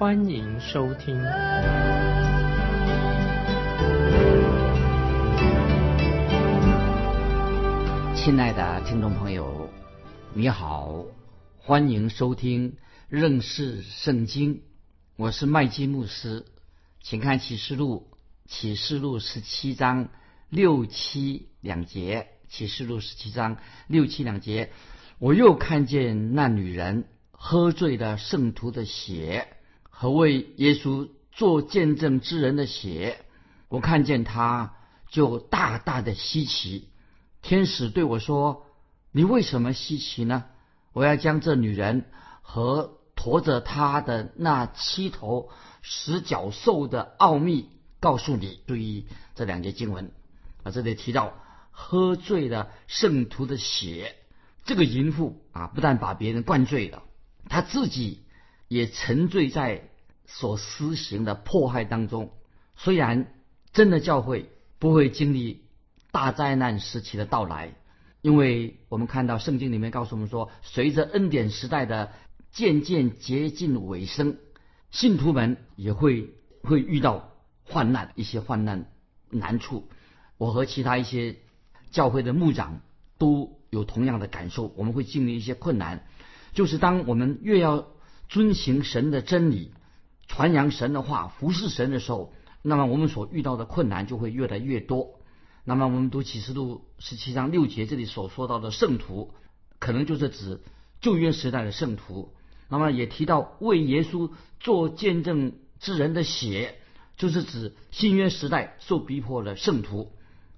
欢迎收听。亲爱的听众朋友，你好，欢迎收听认识圣经。我是麦基牧师，请看启示录，启示录十七章六七两节，启示录十七章六七两节。我又看见那女人喝醉了圣徒的血和为耶稣做见证之人的血，我看见他就大大的稀奇。天使对我说：“你为什么稀奇呢？我要将这女人和驮着她的那七头十角兽的奥秘告诉你。”注意这两节经文啊，这里提到喝醉了圣徒的血，这个淫妇啊，不但把别人灌醉了，他自己也沉醉在所施行的迫害当中。虽然真的教会不会经历。大灾难时期的到来，因为我们看到圣经里面告诉我们说，随着恩典时代的渐渐接近尾声，信徒们也会会遇到患难，一些患难难处。我和其他一些教会的牧长都有同样的感受，我们会经历一些困难，就是当我们越要遵行神的真理、传扬神的话、服侍神的时候，那么我们所遇到的困难就会越来越多。那么我们读启示录十七章六节，这里所说到的圣徒，可能就是指旧约时代的圣徒。那么也提到为耶稣做见证之人的血，就是指新约时代受逼迫的圣徒。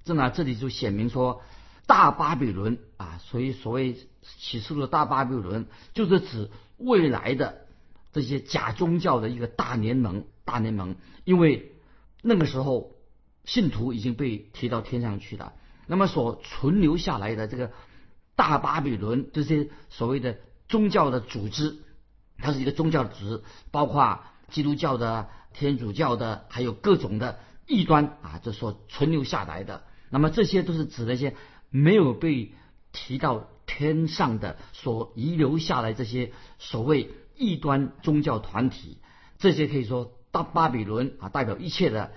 这呢，这里就显明说，大巴比伦啊，所以所谓启示录的大巴比伦，就是指未来的这些假宗教的一个大联盟。大联盟，因为那个时候。信徒已经被提到天上去了，那么所存留下来的这个大巴比伦这些所谓的宗教的组织，它是一个宗教组织，包括基督教的、天主教的，还有各种的异端啊，这所存留下来的，那么这些都是指那些没有被提到天上的所遗留下来这些所谓异端宗教团体，这些可以说大巴比伦啊，代表一切的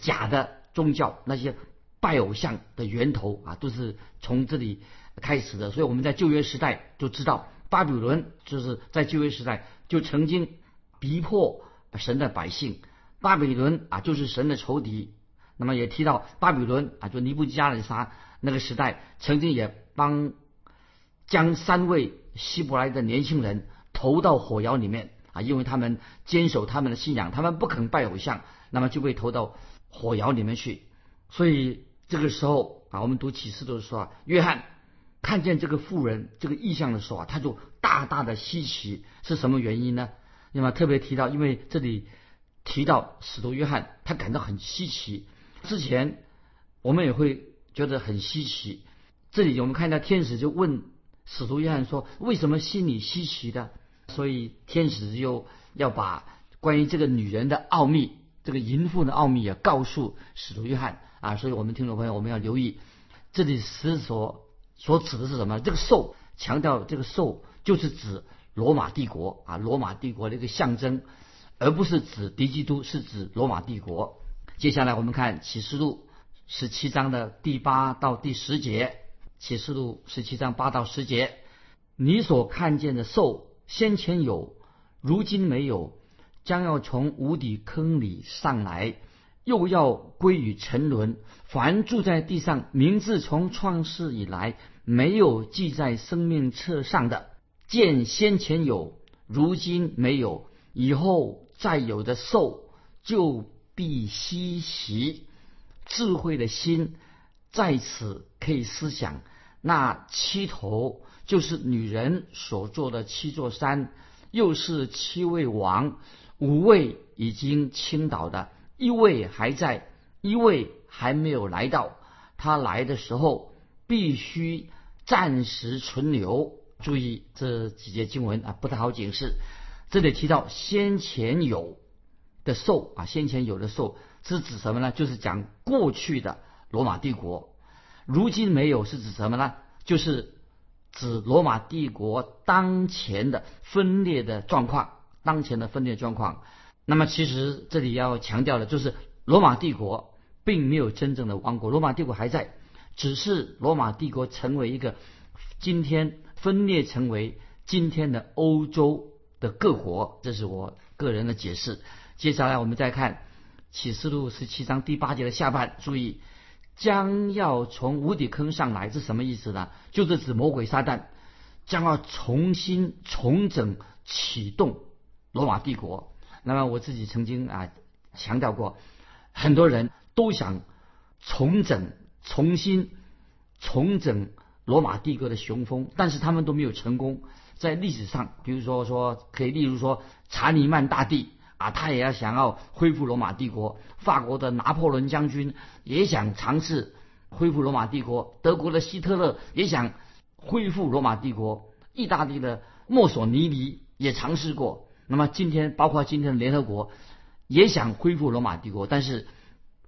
假的。宗教那些拜偶像的源头啊，都是从这里开始的。所以我们在旧约时代就知道，巴比伦就是在旧约时代就曾经逼迫神的百姓。巴比伦啊，就是神的仇敌。那么也提到巴比伦啊，就尼布加利沙那个时代，曾经也帮将三位希伯来的年轻人投到火窑里面啊，因为他们坚守他们的信仰，他们不肯拜偶像，那么就被投到。火窑里面去，所以这个时候啊，我们读启示录的时候啊，约翰看见这个妇人这个意象的时候啊，他就大大的稀奇，是什么原因呢？那么特别提到，因为这里提到使徒约翰，他感到很稀奇。之前我们也会觉得很稀奇。这里我们看到天使就问使徒约翰说：“为什么心里稀奇的？”所以天使就要把关于这个女人的奥秘。这个淫妇的奥秘也告诉使徒约翰啊，所以我们听众朋友我们要留意，这里实所所指的是什么？这个兽强调这个兽就是指罗马帝国啊，罗马帝国的一个象征，而不是指敌基督，是指罗马帝国。接下来我们看启示录十七章的第八到第十节，启示录十七章八到十节，你所看见的兽先前有，如今没有。将要从无底坑里上来，又要归于沉沦。凡住在地上，名字从创世以来没有记在生命册上的，见先前有，如今没有，以后再有的兽，就必稀奇。智慧的心在此可以思想，那七头就是女人所做的七座山，又是七位王。五位已经倾倒的，一位还在，一位还没有来到。他来的时候必须暂时存留。注意这几节经文啊，不太好解释。这里提到先前有的兽啊，先前有的兽是指什么呢？就是讲过去的罗马帝国。如今没有是指什么呢？就是指罗马帝国当前的分裂的状况，当前的分裂状况。那么其实这里要强调的就是，罗马帝国并没有真正的亡国，罗马帝国还在，只是罗马帝国成为一个今天分裂成为今天的欧洲的各国。这是我个人的解释。接下来我们再看启示录十七章第八节的下半，注意。将要从无底坑上来是什么意思呢？就是指魔鬼撒旦将要重新重整启动罗马帝国。那么我自己曾经啊强调过，很多人都想重整、重新重整罗马帝国的雄风，但是他们都没有成功。在历史上，比如说说可以，例如说查理曼大帝。啊，他也要想要恢复罗马帝国。法国的拿破仑将军也想尝试恢复罗马帝国。德国的希特勒也想恢复罗马帝国。意大利的墨索里尼也尝试过。那么今天，包括今天的联合国也想恢复罗马帝国，但是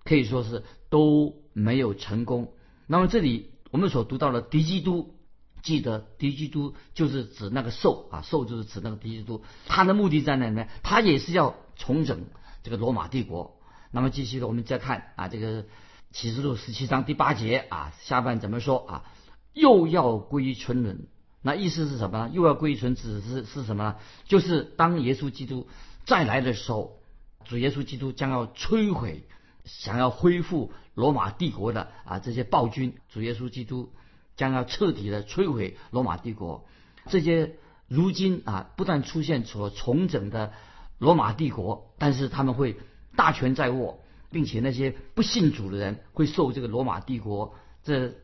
可以说是都没有成功。那么这里我们所读到的敌基督。记得敌基督就是指那个兽啊，兽就是指那个敌基督，他的目的在哪呢？他也是要重整这个罗马帝国。那么继续的，我们再看啊，这个启示录十七章第八节啊，下半怎么说啊？又要归存人，那意思是什么呢？又要归存，指是是什么呢？就是当耶稣基督再来的时候，主耶稣基督将要摧毁想要恢复罗马帝国的啊这些暴君，主耶稣基督。将要彻底的摧毁罗马帝国，这些如今啊不断出现所重整的罗马帝国，但是他们会大权在握，并且那些不信主的人会受这个罗马帝国这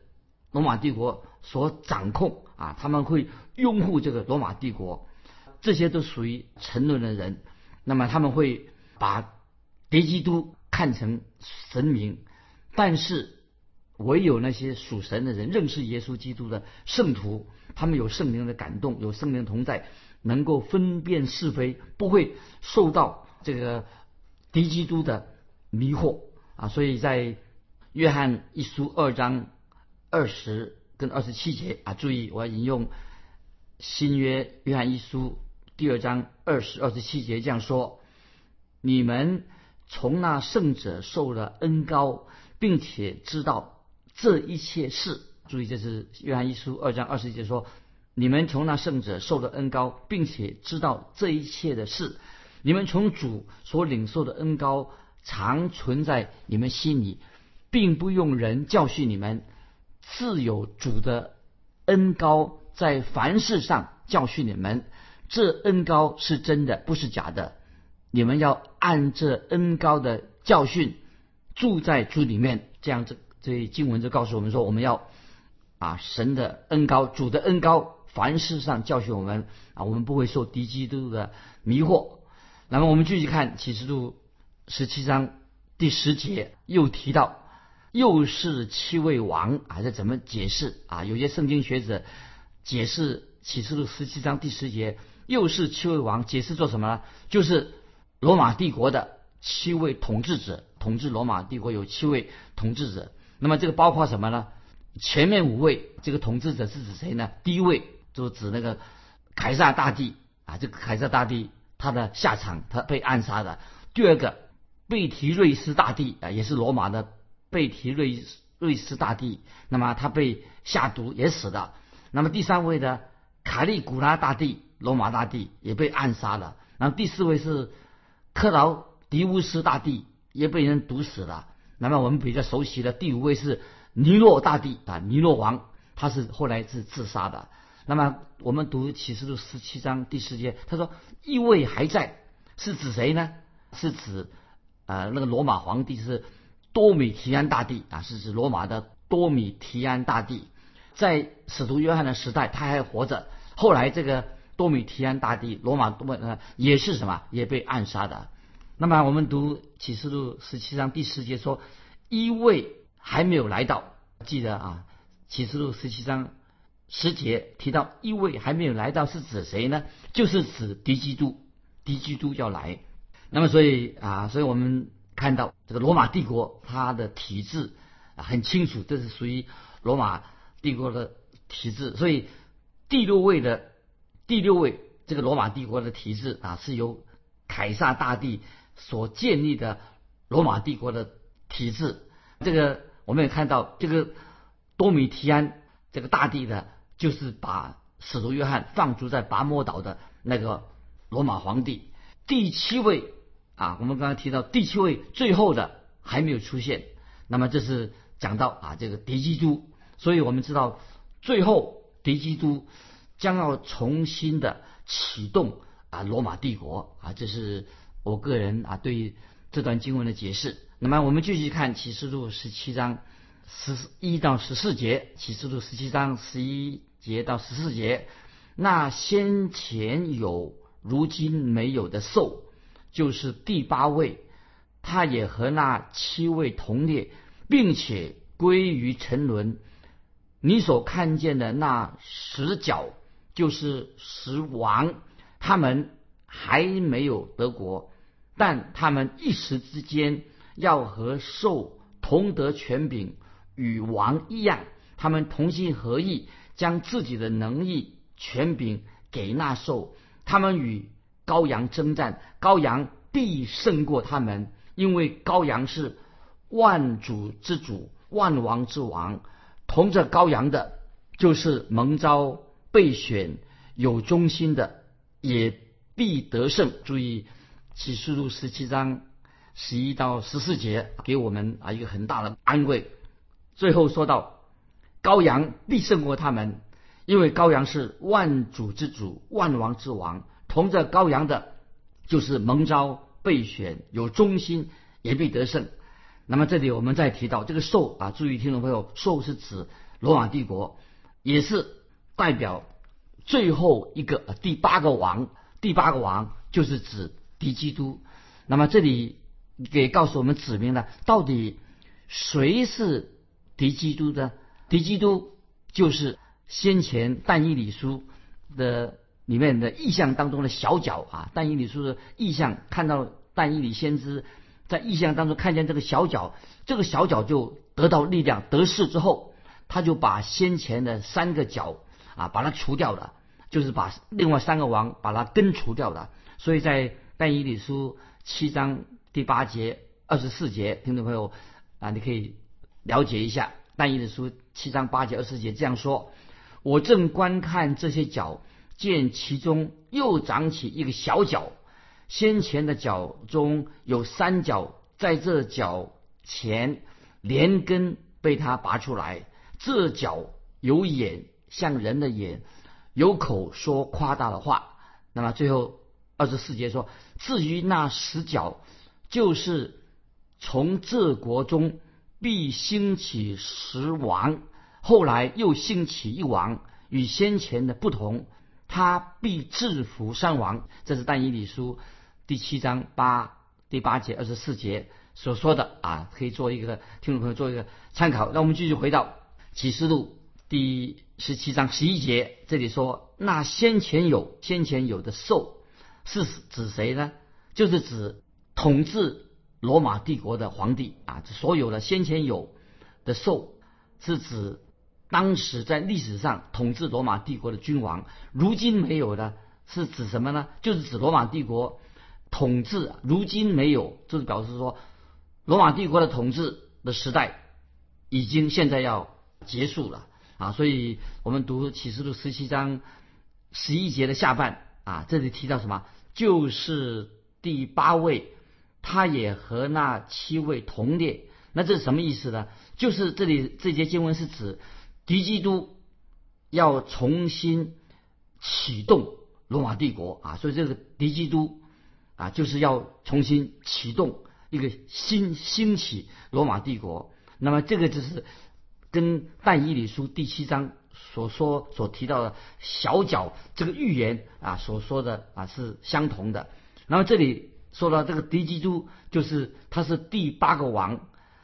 罗马帝国所掌控啊，他们会拥护这个罗马帝国，这些都属于沉沦的人，那么他们会把敌基督看成神明，但是。唯有那些属神的人，认识耶稣基督的圣徒，他们有圣灵的感动，有圣灵同在，能够分辨是非，不会受到这个敌基督的迷惑啊！所以在约翰一书二章二十跟二十七节啊，注意我要引用新约约翰一书第二章二十二十七节这样说：你们从那圣者受了恩高，并且知道。这一切事，注意，这是约翰一书二章二十节说：“你们从那圣者受的恩高，并且知道这一切的事，你们从主所领受的恩高，常存在你们心里，并不用人教训你们，自有主的恩高在凡事上教训你们。这恩高是真的，不是假的。你们要按这恩高的教训住在主里面，这样子。”这经文就告诉我们说，我们要啊神的恩高，主的恩高，凡事上教训我们啊，我们不会受敌基督的迷惑。那么我们继续看启示录十七章第十节，又提到又是七位王，还是怎么解释啊？有些圣经学者解释启示录十七章第十节又是七位王，解释做什么呢？就是罗马帝国的七位统治者，统治罗马帝国有七位统治者。那么这个包括什么呢？前面五位这个统治者是指谁呢？第一位就指那个凯撒大帝啊，这个凯撒大帝他的下场，他被暗杀的。第二个贝提瑞斯大帝啊，也是罗马的贝提瑞瑞斯大帝，那么他被下毒也死了。那么第三位呢，卡利古拉大帝，罗马大帝也被暗杀了。然后第四位是克劳迪乌斯大帝，也被人毒死了。那么我们比较熟悉的第五位是尼诺大帝啊，尼诺王，他是后来是自杀的。那么我们读启示录十七章第十节，他说一位还在，是指谁呢？是指呃那个罗马皇帝是多米提安大帝啊，是指罗马的多米提安大帝，在使徒约翰的时代他还活着。后来这个多米提安大帝，罗马多呃也是什么，也被暗杀的。那么我们读启示录十七章第十节说，一位还没有来到，记得啊，启示录十七章十节提到一位还没有来到，是指谁呢？就是指敌基督，敌基督要来。那么所以啊，所以我们看到这个罗马帝国它的体制很清楚，这是属于罗马帝国的体制。所以第六位的第六位这个罗马帝国的体制啊，是由凯撒大帝所建立的罗马帝国的体制。这个我们也看到，这个多米提安这个大帝的，就是把使徒约翰放逐在拔摩岛的那个罗马皇帝。第七位。啊，我们刚刚提到第七位最后的还没有出现，那么这是讲到啊这个敌基督，所以我们知道最后敌基督将要重新的启动啊罗马帝国啊，这是我个人啊对这段经文的解释。那么我们继续看启示录十七章十一到十四节，启示录十七章十一节到十四节，那先前有如今没有的兽。就是第八位，他也和那七位同列，并且归于沉沦。你所看见的那十角，就是十王，他们还没有得国，但他们一时之间要和兽同得权柄，与王一样，他们同心合意，将自己的能力、权柄给那兽，他们与。羔羊征战，羔羊必胜过他们，因为羔羊是万主之主、万王之王。同着羔羊的，就是蒙召备选、有忠心的，也必得胜。注意启示录十七章十一到十四节，给我们啊一个很大的安慰。最后说到，羔羊必胜过他们，因为羔羊是万主之主、万王之王。同着羔羊的，就是蒙召备选有忠心也必得胜。那么这里我们再提到这个兽啊，注意听众朋友，兽是指罗马帝国，也是代表最后一个第八个王。第八个王就是指敌基督。那么这里给告诉我们指明了到底谁是敌基督的？敌基督就是先前但以理书的。里面的意象当中的小角啊，但以理书的意象，看到但以理先知在意象当中看见这个小角，这个小角就得到力量得势之后，他就把先前的三个角啊把它除掉了，就是把另外三个王把它根除掉了。所以在但以理书七章第八节二十四节，听众朋友啊，你可以了解一下但以理书七章八节二十节这样说：我正观看这些角。见其中又长起一个小角，先前的角中有三角，在这角前连根被他拔出来。这角有眼，像人的眼，有口说夸大的话。那么最后二十四节说：至于那十角，就是从这国中必兴起十王，后来又兴起一王，与先前的不同。他必制服三王，这是但以理书第七章八第八节二十四节所说的啊，可以做一个听众朋友做一个参考。那我们继续回到启示录第十七章十一节，这里说那先前有先前有的兽是指谁呢？就是指统治罗马帝国的皇帝啊，所有的先前有的兽是指。当时在历史上统治罗马帝国的君王，如今没有的，是指什么呢？就是指罗马帝国统治，如今没有，就是表示说，罗马帝国的统治的时代已经现在要结束了啊！所以我们读启示录十七章十一节的下半啊，这里提到什么？就是第八位，他也和那七位同列。那这是什么意思呢？就是这里这节经文是指。敌基督要重新启动罗马帝国啊，所以这个敌基督啊，就是要重新启动一个新兴起罗马帝国。那么这个就是跟但以理书第七章所说所提到的小角这个预言啊所说的啊是相同的。那么这里说到这个敌基督，就是他是第八个王，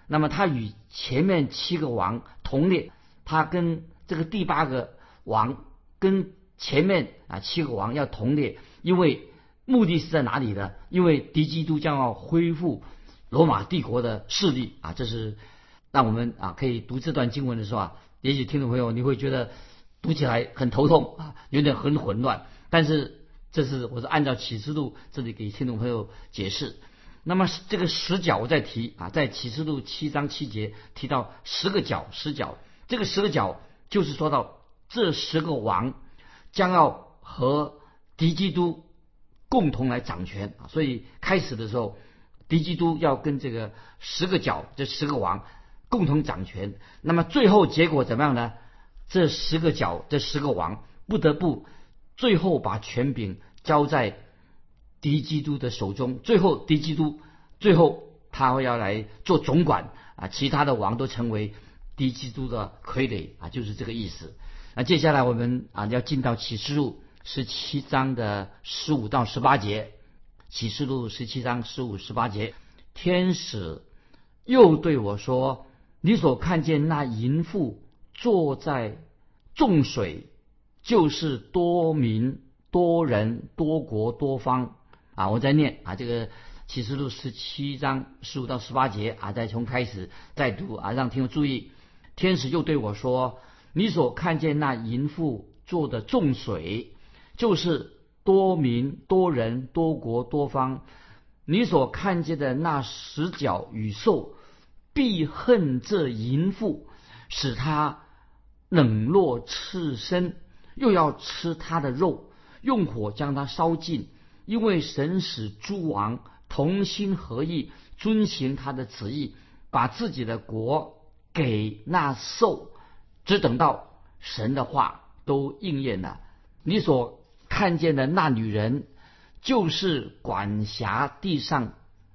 那么他与前面七个王同列，他跟这个第八个王跟前面啊七个王要同列，因为目的是在哪里呢？因为敌基督将要恢复罗马帝国的势力啊，这是让我们啊可以读这段经文的时候啊，也许听众朋友你会觉得读起来很头痛啊，有点很混乱，但是。这是我是按照启示录这里给听众朋友解释。那么这个十角我再提啊，在启示录七章七节提到十个角，十角这个十个角就是说到这十个王将要和敌基督共同来掌权啊。所以开始的时候，敌基督要跟这个十个角这十个王共同掌权。那么最后结果怎么样呢？这十个角这十个王不得不。最后把权柄交在敌基督的手中，最后敌基督最后他会要来做总管啊，其他的王都成为敌基督的傀儡啊，就是这个意思。那接下来我们啊要进到启示录十七章的十五到十八节，启示录十七章十五十八节，天使又对我说：“你所看见那淫妇坐在众水。”就是多民、多人、多国、多方啊！我在念啊，这个启示录十七章十五到十八节啊，再从开始再读啊，让听众注意。天使又对我说：“你所看见那淫妇做的众水，就是多民、多人、多国、多方。你所看见的那十角与兽，必恨这淫妇，使他冷落赤身。”又要吃他的肉，用火将他烧尽，因为神使诸王同心合意，遵行他的旨意，把自己的国给那兽，只等到神的话都应验了。你所看见的那女人，就是管辖地上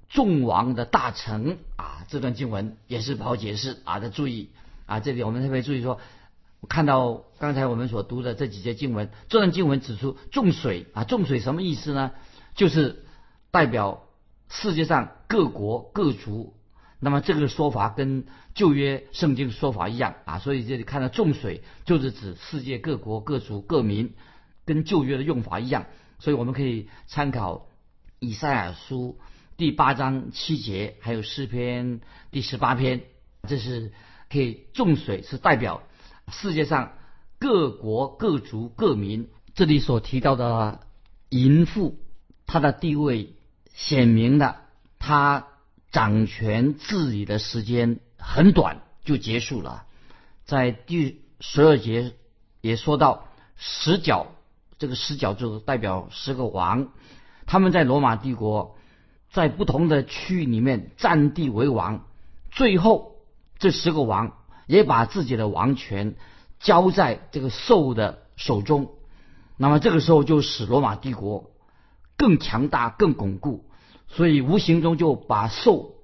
众王的大臣啊！这段经文也是不好解释啊！的注意啊，这里我们特别注意说。我看到刚才我们所读的这几节经文，这段经文指出众水啊，众水什么意思呢？就是代表世界上各国各族。那么这个说法跟旧约圣经的说法一样啊，所以这里看到众水就是指世界各国各族各民，跟旧约的用法一样。所以我们可以参考以赛亚书第八章七节，还有诗篇第十八篇，这是可以众水是代表。世界上各国各族各民，这里所提到的淫妇，她的地位显明的，她掌权治理的时间很短就结束了。在第十二节也说到十角，这个十角就代表十个王，他们在罗马帝国在不同的区域里面占地为王，最后这十个王。也把自己的王权交在这个兽的手中，那么这个时候就使罗马帝国更强大、更巩固，所以无形中就把兽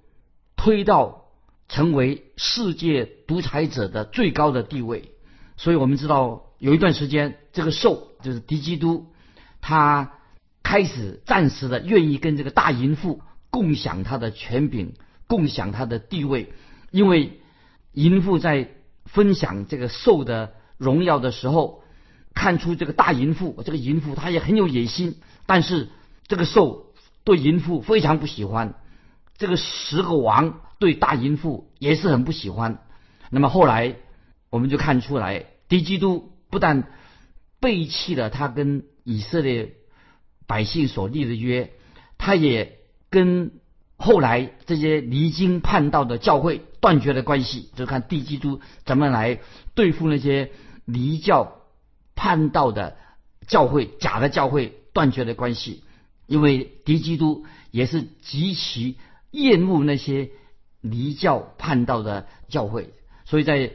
推到成为世界独裁者的最高的地位。所以我们知道，有一段时间，这个兽就是敌基督，他开始暂时的愿意跟这个大淫妇共享他的权柄、共享他的地位，因为。淫妇在分享这个兽的荣耀的时候，看出这个大淫妇，这个淫妇她也很有野心，但是这个兽对淫妇非常不喜欢，这个十个王对大淫妇也是很不喜欢。那么后来我们就看出来，敌基督不但背弃了他跟以色列百姓所立的约，他也跟。后来这些离经叛道的教会断绝了关系，就看地基督怎么来对付那些离教叛道的教会、假的教会断绝了关系。因为敌基督也是极其厌恶那些离教叛道的教会，所以在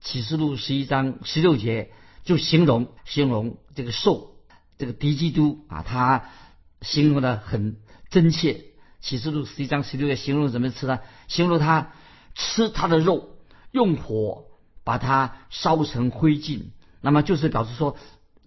启示录十一章十六节就形容形容这个兽，这个敌基督啊，他形容的很真切。启示录十一章十六节形容怎么吃呢？形容他吃他的肉，用火把它烧成灰烬，那么就是表示说，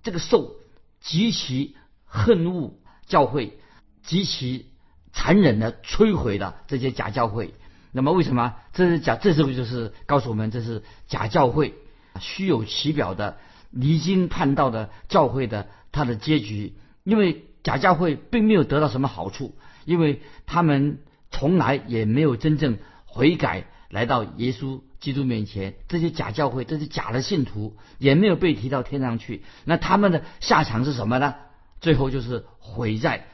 这个兽极其恨恶教会，极其残忍的摧毁了这些假教会。那么为什么这是假？这是不就是告诉我们这是假教会，虚有其表的离经叛道的教会的它的结局？因为假教会并没有得到什么好处，因为他们从来也没有真正悔改，来到耶稣基督面前。这些假教会，这些假的信徒，也没有被提到天上去。那他们的下场是什么呢？最后就是毁在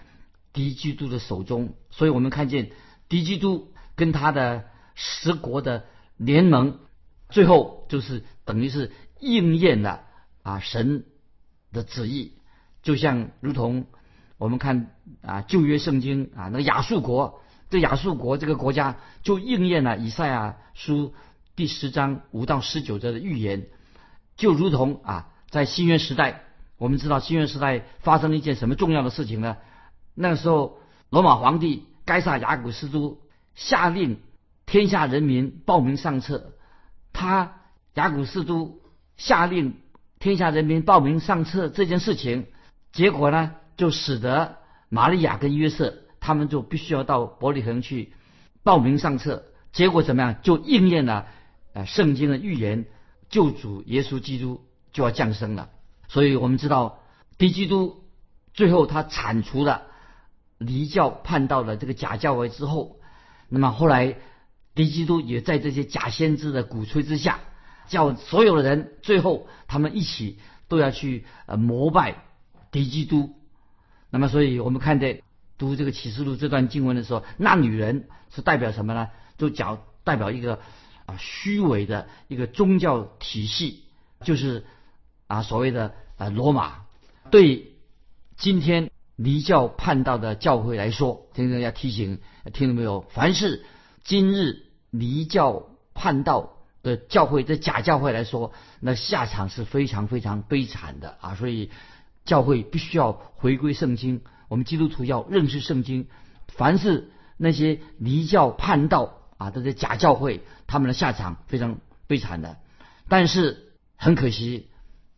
敌基督的手中。所以我们看见敌基督。跟他的十国的联盟，最后就是等于是应验了啊神的旨意，就像如同我们看啊旧约圣经啊那个亚述国，这亚述国这个国家就应验了以赛亚书第十章五到十九节的预言，就如同啊在新约时代，我们知道新约时代发生了一件什么重要的事情呢？那个时候罗马皇帝该萨亚古斯都。下令天下人民报名上册，他雅古斯都下令天下人民报名上册这件事情，结果呢，就使得玛利亚跟约瑟他们就必须要到伯利恒去报名上册，结果怎么样？就应验了呃圣经的预言，救主耶稣基督就要降生了。所以我们知道，敌基督最后他铲除了离教叛道的这个假教会之后。那么后来，敌基督也在这些假先知的鼓吹之下，叫所有的人最后他们一起都要去呃膜拜敌基督。那么，所以我们看在读这个启示录这段经文的时候，那女人是代表什么呢？就讲代表一个啊虚伪的一个宗教体系，就是啊所谓的啊罗马。对今天。离教叛道的教会来说，听众要提醒，听到没有？凡是今日离教叛道的教会，这假教会来说，那下场是非常非常悲惨的啊！所以教会必须要回归圣经，我们基督徒要认识圣经。凡是那些离教叛道啊，这些假教会，他们的下场非常悲惨的。但是很可惜，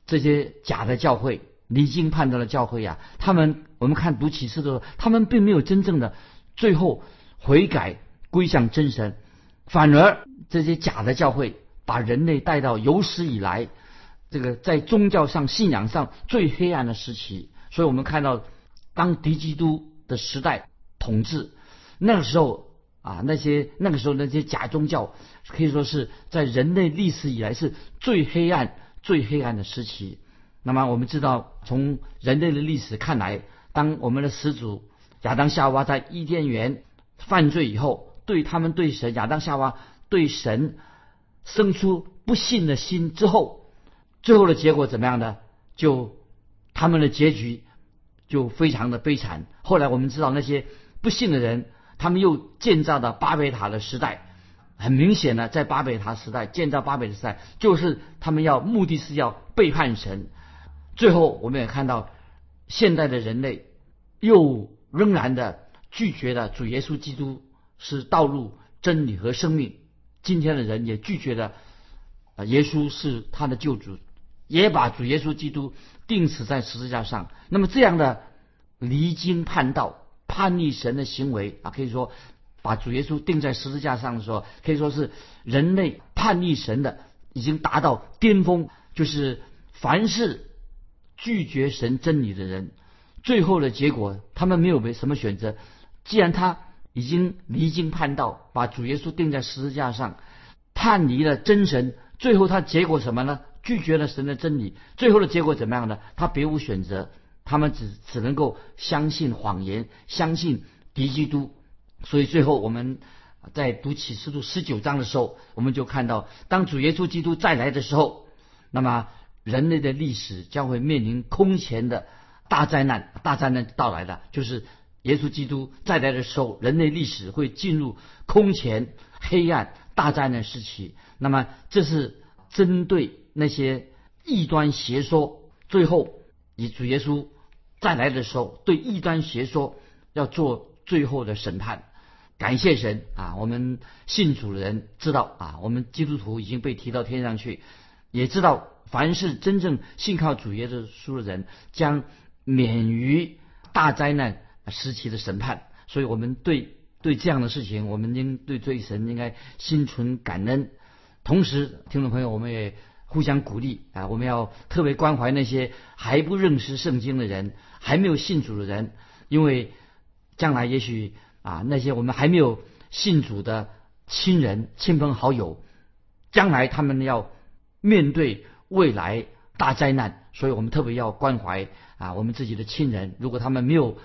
这些假的教会。离经叛道的教会呀，他们我们看读启示的时候，他们并没有真正的最后悔改归向真神，反而这些假的教会把人类带到有史以来这个在宗教上信仰上最黑暗的时期。所以我们看到，当敌基督的时代统治那个时候啊，那些那个时候那些假宗教可以说是在人类历史以来是最黑暗、最黑暗的时期。那么我们知道，从人类的历史看来，当我们的始祖亚当夏娃在伊甸园犯罪以后，对他们对神亚当夏娃对神生出不信的心之后，最后的结果怎么样呢？就他们的结局就非常的悲惨。后来我们知道那些不信的人，他们又建造了巴别塔的时代。很明显的，在巴别塔时代建造巴别的时代，就是他们要目的是要背叛神。最后，我们也看到，现代的人类又仍然的拒绝了主耶稣基督是道路、真理和生命。今天的人也拒绝了啊，耶稣是他的救主，也把主耶稣基督钉死在十字架上。那么这样的离经叛道、叛逆神的行为啊，可以说把主耶稣钉在十字架上的时候，可以说是人类叛逆神的已经达到巅峰，就是凡是。拒绝神真理的人，最后的结果，他们没有没什么选择。既然他已经离经叛道，把主耶稣钉在十字架上，叛离了真神，最后他结果什么呢？拒绝了神的真理，最后的结果怎么样呢？他别无选择，他们只只能够相信谎言，相信敌基督。所以最后我们在读启示录十九章的时候，我们就看到，当主耶稣基督再来的时候，那么。人类的历史将会面临空前的大灾难，大灾难到来的就是耶稣基督再来的时候，人类历史会进入空前黑暗大灾难时期。那么，这是针对那些异端邪说，最后以主耶稣再来的时候，对异端邪说要做最后的审判。感谢神啊，我们信主的人知道啊，我们基督徒已经被提到天上去，也知道。凡是真正信靠主耶稣的人，将免于大灾难时期的审判。所以，我们对对这样的事情，我们应对罪神应该心存感恩。同时，听众朋友，我们也互相鼓励啊！我们要特别关怀那些还不认识圣经的人，还没有信主的人，因为将来也许啊，那些我们还没有信主的亲人、亲朋好友，将来他们要面对未来大灾难，所以我们特别要关怀啊，我们自己的亲人，如果他们没有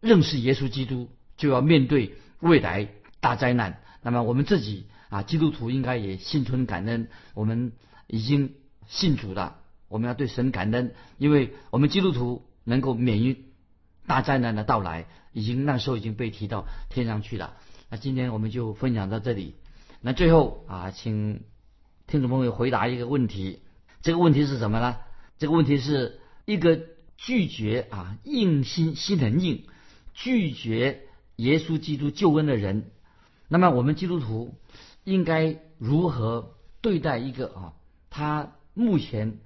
认识耶稣基督，就要面对未来大灾难。那么我们自己。啊，基督徒应该也心存感恩。我们已经信主了，我们要对神感恩，因为我们基督徒能够免于大灾难的到来，已经那时候已经被提到天上去了。那今天我们就分享到这里。那最后啊，请听众朋友回答一个问题。这个问题是什么呢？这个问题是一个拒绝啊，硬心心很硬，拒绝耶稣基督救恩的人。那么我们基督徒。应该如何对待一个啊？他目前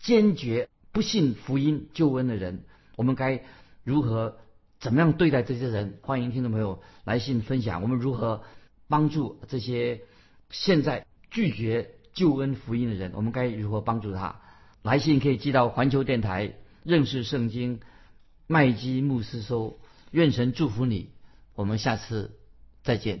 坚决不信福音救恩的人，我们该如何怎么样对待这些人？欢迎听众朋友来信分享，我们如何帮助这些现在拒绝救恩福音的人？我们该如何帮助他？来信可以寄到环球电台认识圣经麦基牧师收。愿神祝福你，我们下次再见。